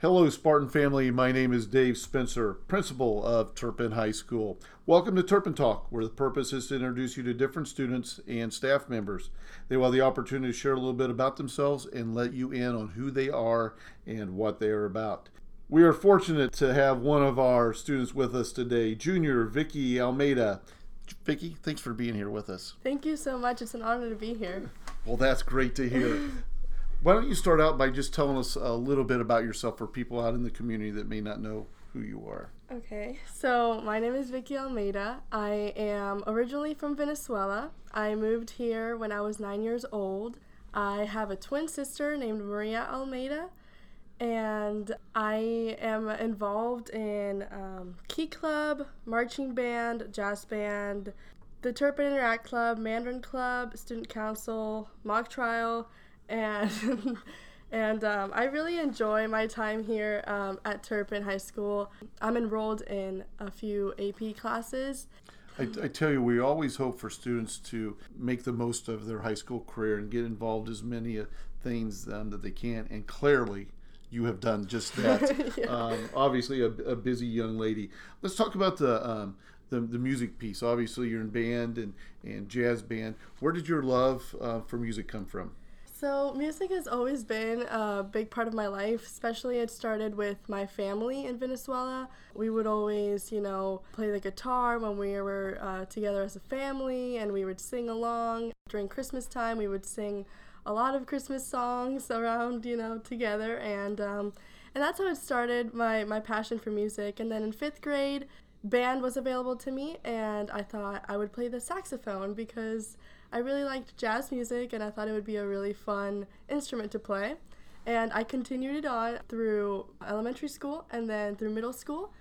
Hello, Spartan family. My name is Dave Spencer, principal of Turpin High School. Welcome to Turpin Talk, where the purpose is to introduce you to different students and staff members. They will have the opportunity to share a little bit about themselves and let you in on who they are and what they are about. We are fortunate to have one of our students with us today, junior Vicky Almeida. Vicky, thanks for being here with us. Thank you so much. It's an honor to be here. Well, that's great to hear. Why don't you start out by just telling us a little bit about yourself for people out in the community that may not know who you are? Okay, so my name is Vicky Almeida. I am originally from Venezuela. I moved here when I was nine years old. I have a twin sister named Maria Almeida, and I am involved in um, Key Club, marching band, jazz band, the Turpin Interact Club, Mandarin Club, Student Council, mock trial, and and um, I really enjoy my time here um, at Turpin High School. I'm enrolled in a few AP classes. I, I, tell you, we always hope for students to make the most of their high school career and get involved as many uh, things um, that they can. And clearly, you have done just that. yeah. um, obviously, a, a, busy young lady. Let's talk about the, um, the, the music piece. Obviously, you're in band and and jazz band. Where did your love uh, for music come from? So, music has always been a big part of my life, especially it started with my family in Venezuela. We would always, you know, play the guitar when we were uh, together as a family and we would sing along. During Christmas time, we would sing a lot of Christmas songs around, you know, together. And, um, and that's how it started, my, my passion for music. And then in fifth grade, band was available to me, and I thought I would play the saxophone because I really liked jazz music and I thought it would be a really fun instrument to play. And I continued it on through elementary school and then through middle school.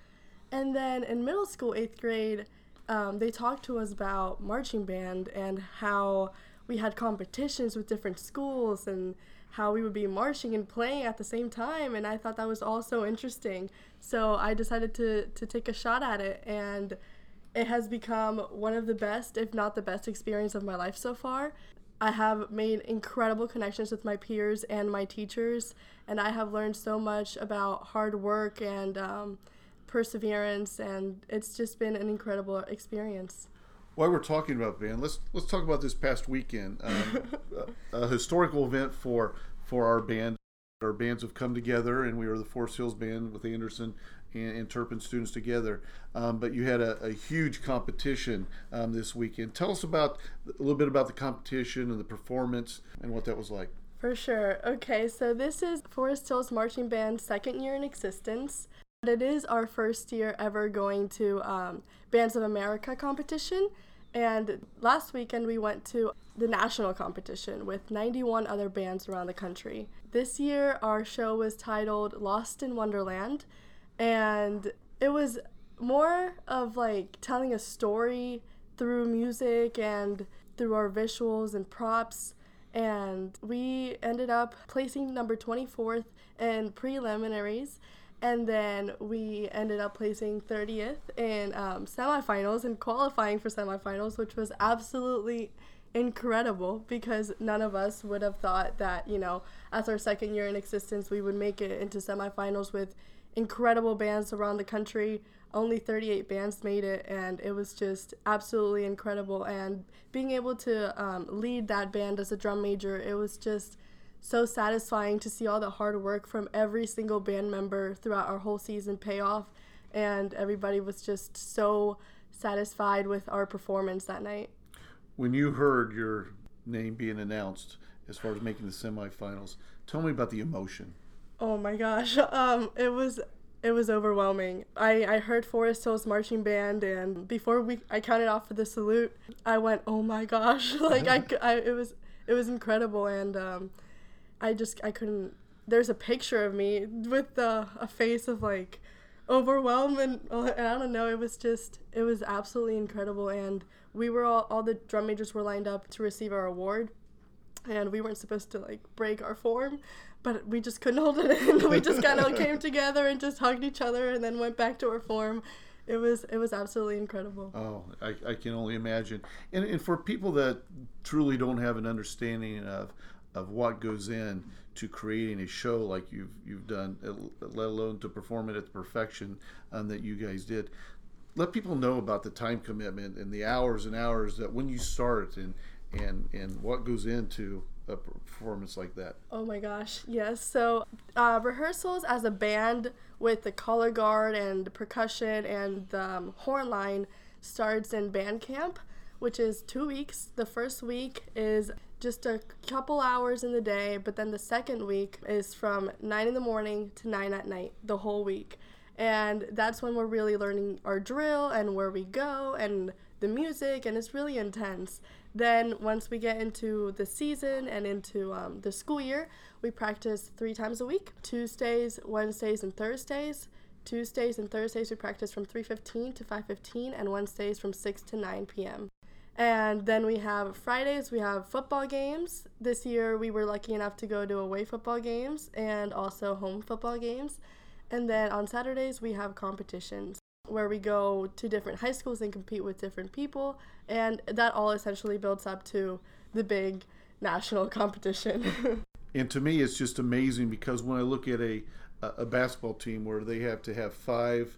And then in middle school, eighth grade, um, they talked to us about marching band and how we had competitions with different schools and how we would be marching and playing at the same time. And I thought that was all so interesting. So I decided to, to take a shot at it. And it has become one of the best, if not the best, experience of my life so far. I have made incredible connections with my peers and my teachers, and I have learned so much about hard work and um, perseverance, and it's just been an incredible experience. While we're talking about band, let's let's talk about this past weekend, um, a, a historical event for for our band. Our bands have come together, and we are the Forest Hills Band with Anderson and, and Turpin students together. Um, but you had a, a huge competition um, this weekend. Tell us about a little bit about the competition and the performance and what that was like. For sure. Okay, so this is Forest Hills Marching Band's second year in existence. but It is our first year ever going to um, Bands of America competition. And last weekend we went to the national competition with 91 other bands around the country. This year our show was titled Lost in Wonderland, and it was more of like telling a story through music and through our visuals and props. And we ended up placing number 24th in preliminaries. And then we ended up placing 30th in um, semifinals and qualifying for semifinals which was absolutely incredible because none of us would have thought that you know as our second year in existence we would make it into semifinals with incredible bands around the country. Only 38 bands made it, and it was just absolutely incredible. And being able to um, lead that band as a drum major, it was just so satisfying to see all the hard work from every single band member throughout our whole season pay off. And everybody was just so satisfied with our performance that night. When you heard your name being announced as far as making the semifinals, tell me about the emotion. Oh my gosh. Um, it was it was overwhelming. I, I heard Forest Hills marching band, and before we I counted off for the salute, I went, "Oh my gosh!" like I, I it was it was incredible, and um, I just I couldn't. There's a picture of me with the a face of like overwhelmed, and, and I don't know. It was just it was absolutely incredible, and we were all all the drum majors were lined up to receive our award, and we weren't supposed to like break our form but we just couldn't hold it in. we just kind of came together and just hugged each other and then went back to our form. It was it was absolutely incredible. Oh, I, I can only imagine. And, and for people that truly don't have an understanding of of what goes in to creating a show like you've you've done, let alone to perform it at the perfection um, that you guys did. Let people know about the time commitment and the hours and hours that when you start and and and what goes into a performance like that. Oh my gosh, yes. So uh, rehearsals as a band with the color guard and percussion and the um, horn line starts in band camp, which is two weeks. The first week is just a couple hours in the day, but then the second week is from 9 in the morning to 9 at night, the whole week. And that's when we're really learning our drill and where we go and the music, and it's really intense. Then, once we get into the season and into um, the school year, we practice three times a week Tuesdays, Wednesdays, and Thursdays. Tuesdays and Thursdays we practice from 3:15 to 5:15 and Wednesdays from 6 to 9 p.m. And then we have Fridays, we have football games. This year we were lucky enough to go to away football games and also home football games. And then on Saturdays we have competitions where we go to different high schools and compete with different people. And that all essentially builds up to the big national competition. and to me, it's just amazing because when I look at a, a basketball team where they have to have five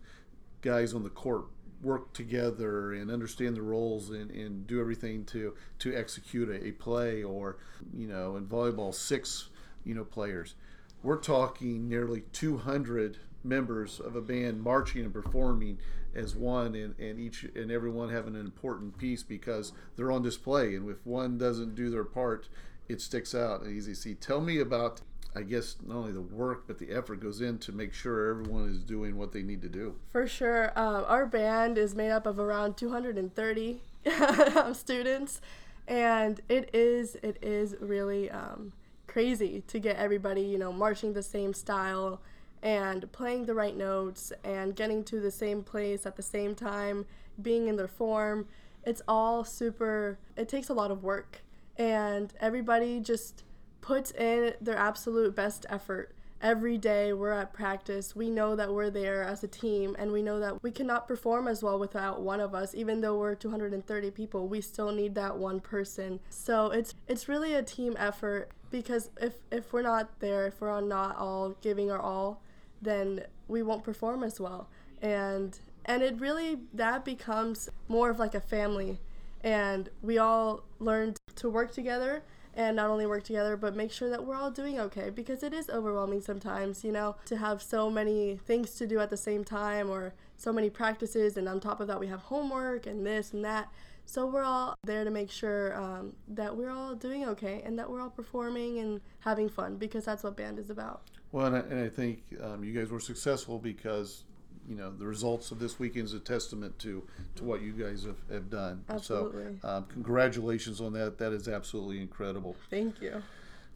guys on the court work together and understand the roles and, and do everything to to execute a, a play or you know in volleyball six you know players we're talking nearly 200 members of a band marching and performing as one and, and each and everyone having an important piece because they're on display. And if one doesn't do their part it sticks out and easy. See tell me about I guess not only the work but the effort goes in to make sure everyone is doing what they need to do. For sure, um, our band is made up of around 230 students, and it is it is really um, crazy to get everybody you know marching the same style and playing the right notes and getting to the same place at the same time, being in their form. It's all super. It takes a lot of work, and everybody just puts in their absolute best effort. Every day we're at practice, we know that we're there as a team, and we know that we cannot perform as well without one of us. Even though we're 230 people, we still need that one person. So it's it's really a team effort because if if we're not there, if we're not all giving our all, then we won't perform as well. And and it really that becomes more of like a family, and we all learn to work together and not only work together but make sure that we're all doing okay because it is overwhelming sometimes you know to have so many things to do at the same time or so many practices and on top of that we have homework and this and that. So we're all there to make sure um, that we're all doing okay and that we're all performing and having fun because that's what band is about well and i, and I think um, you guys were successful because you know the results of this weekend is a testament to to what you guys have, have done. Absolutely. So um, congratulations on that. That is absolutely incredible. Thank you.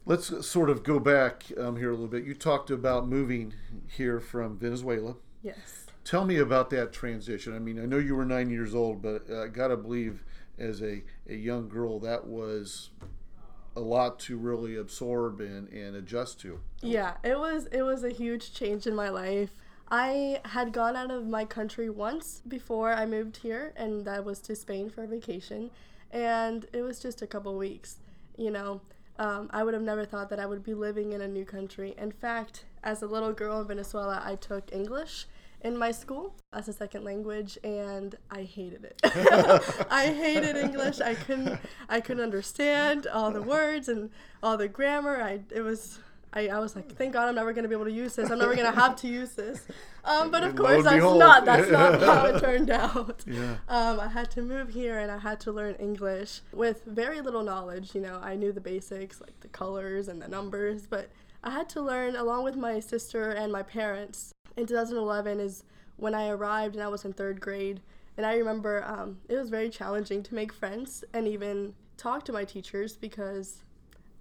Let's sort of go back um, here a little bit. You talked about moving here from Venezuela. Yes. Tell me about that transition. I mean, I know you were nine years old, but I gotta believe as a, a young girl that was a lot to really absorb and, and adjust to. Yeah, it was it was a huge change in my life. I had gone out of my country once before I moved here, and that was to Spain for a vacation. And it was just a couple weeks. You know, um, I would have never thought that I would be living in a new country. In fact, as a little girl in Venezuela, I took English in my school as a second language and I hated it. I hated English. I couldn't I couldn't understand all the words and all the grammar. I it was I, I was like, thank God I'm never gonna be able to use this. I'm never gonna have to use this. Um, but of course that's behold. not that's not how it turned out. Yeah. Um, I had to move here and I had to learn English with very little knowledge. You know, I knew the basics like the colors and the numbers, but I had to learn along with my sister and my parents. In 2011 is when I arrived and I was in third grade. And I remember um, it was very challenging to make friends and even talk to my teachers because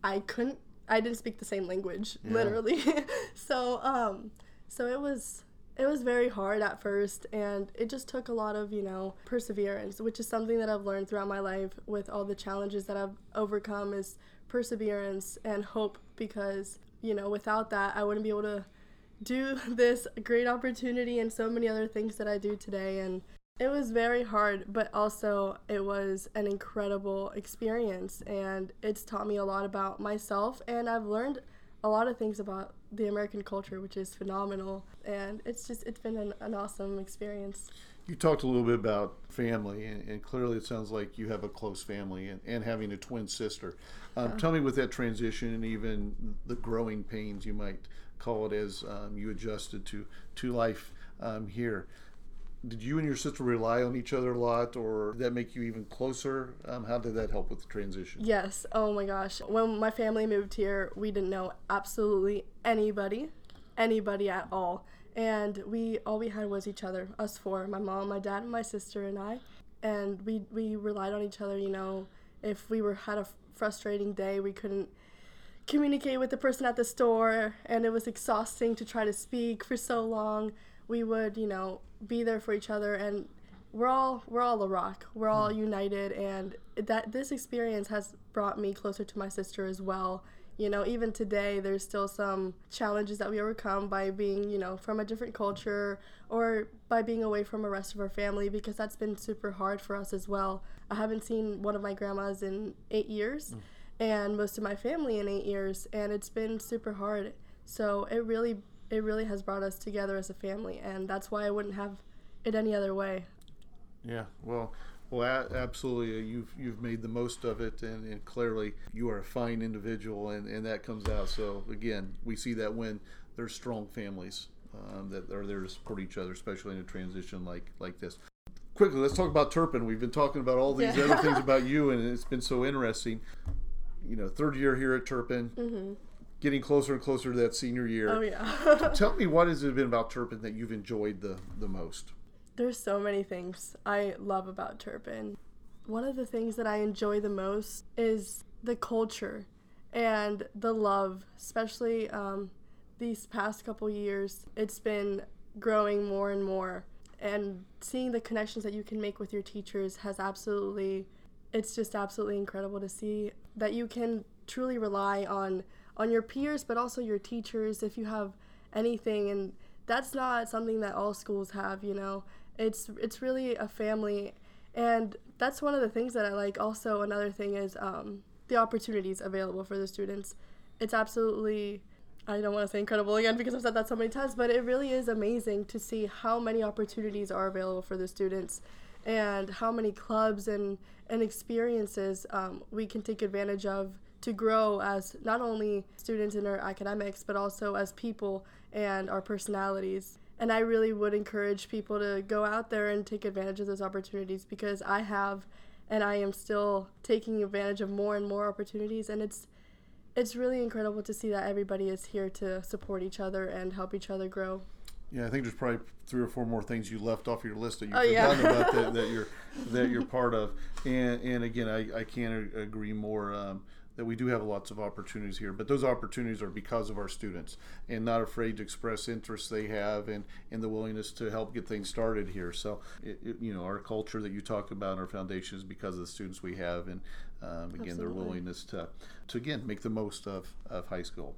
I couldn't I didn't speak the same language, yeah. literally. so um, so it was it was very hard at first, and it just took a lot of you know perseverance, which is something that I've learned throughout my life with all the challenges that I've overcome is perseverance and hope because you know without that I wouldn't be able to do this great opportunity and so many other things that I do today and it was very hard, but also it was an incredible experience and it's taught me a lot about myself and I've learned a lot of things about the American culture, which is phenomenal. And it's just, it's been an, an awesome experience. You talked a little bit about family, and, and clearly it sounds like you have a close family and, and having a twin sister. Um, yeah. Tell me with that transition and even the growing pains, you might call it, as um, you adjusted to, to life um, here. Did you and your sister rely on each other a lot or did that make you even closer? Um, how did that help with the transition? Yes. Oh my gosh. When my family moved here we didn't know absolutely anybody anybody at all. And we all we had was each other us four my mom my dad my sister and i. And we we relied on each other you know. If we were had a frustrating day we couldn't communicate with the person at the store and it was exhausting to try to speak for so long. We would you know be there for each other and we're all we're all a rock. We're all mm. united and that this experience has brought me closer to my sister as well. You know even today there's still some challenges that we overcome by being you know from a different culture or by being away from the rest of our family because that's been super hard for us as well. I haven't seen one of my grandmas in eight years. Mm. And most of my family in eight years and it's been super hard so it really it really has brought us together as a family, and that's why I wouldn't have it any other way. Yeah, well, well, absolutely. You've you've made the most of it, and, and clearly you are a fine individual, and, and that comes out. So again, we see that when there's strong families um, that are there to support each other, especially in a transition like like this. Quickly, let's talk about Turpin. We've been talking about all these yeah. other things about you, and it's been so interesting. You know, third year here at Turpin. Mm-hmm getting closer and closer to that senior year. Oh yeah. Tell me what has it been about Turpin that you've enjoyed the the most? There's so many things I love about Turpin. One of the things that I enjoy the most is the culture and the love, especially um, these past couple years. It's been growing more and more, and seeing the connections that you can make with your teachers has absolutely. It's just absolutely incredible to see that you can truly rely on on your peers, but also your teachers if you have anything. And that's not something that all schools have, you know. It's it's really a family, and that's one of the things that I like. Also, another thing is um, the opportunities available for the students. It's absolutely I don't want to say incredible again because I've said that so many times, but it really is amazing to see how many opportunities are available for the students and how many clubs and, and experiences um, we can take advantage of to grow as not only students in our academics, but also as people and our personalities. And I really would encourage people to go out there and take advantage of those opportunities because I have and I am still taking advantage of more and more opportunities and it's it's really incredible to see that everybody is here to support each other and help each other grow. Yeah, I think there's probably three or four more things you left off your list that you've oh, forgotten yeah. about that, that, you're that you're part of. And and again, I, I can't agree more. Um, that we do have lots of opportunities here, but those opportunities are because of our students and not afraid to express interests they have and, and the willingness to help get things started here. So, it, it, you know, our culture that you talk about our foundation is because of the students we have and, um, again, Absolutely. their willingness to, to, again, make the most of, of high school.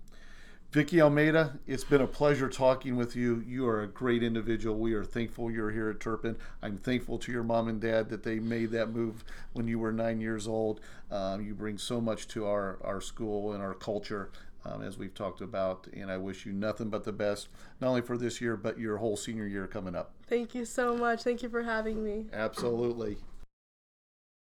Vicky Almeida, it's been a pleasure talking with you. You are a great individual. We are thankful you're here at Turpin. I'm thankful to your mom and dad that they made that move when you were nine years old. Um, you bring so much to our, our school and our culture, um, as we've talked about. And I wish you nothing but the best, not only for this year, but your whole senior year coming up. Thank you so much. Thank you for having me. Absolutely.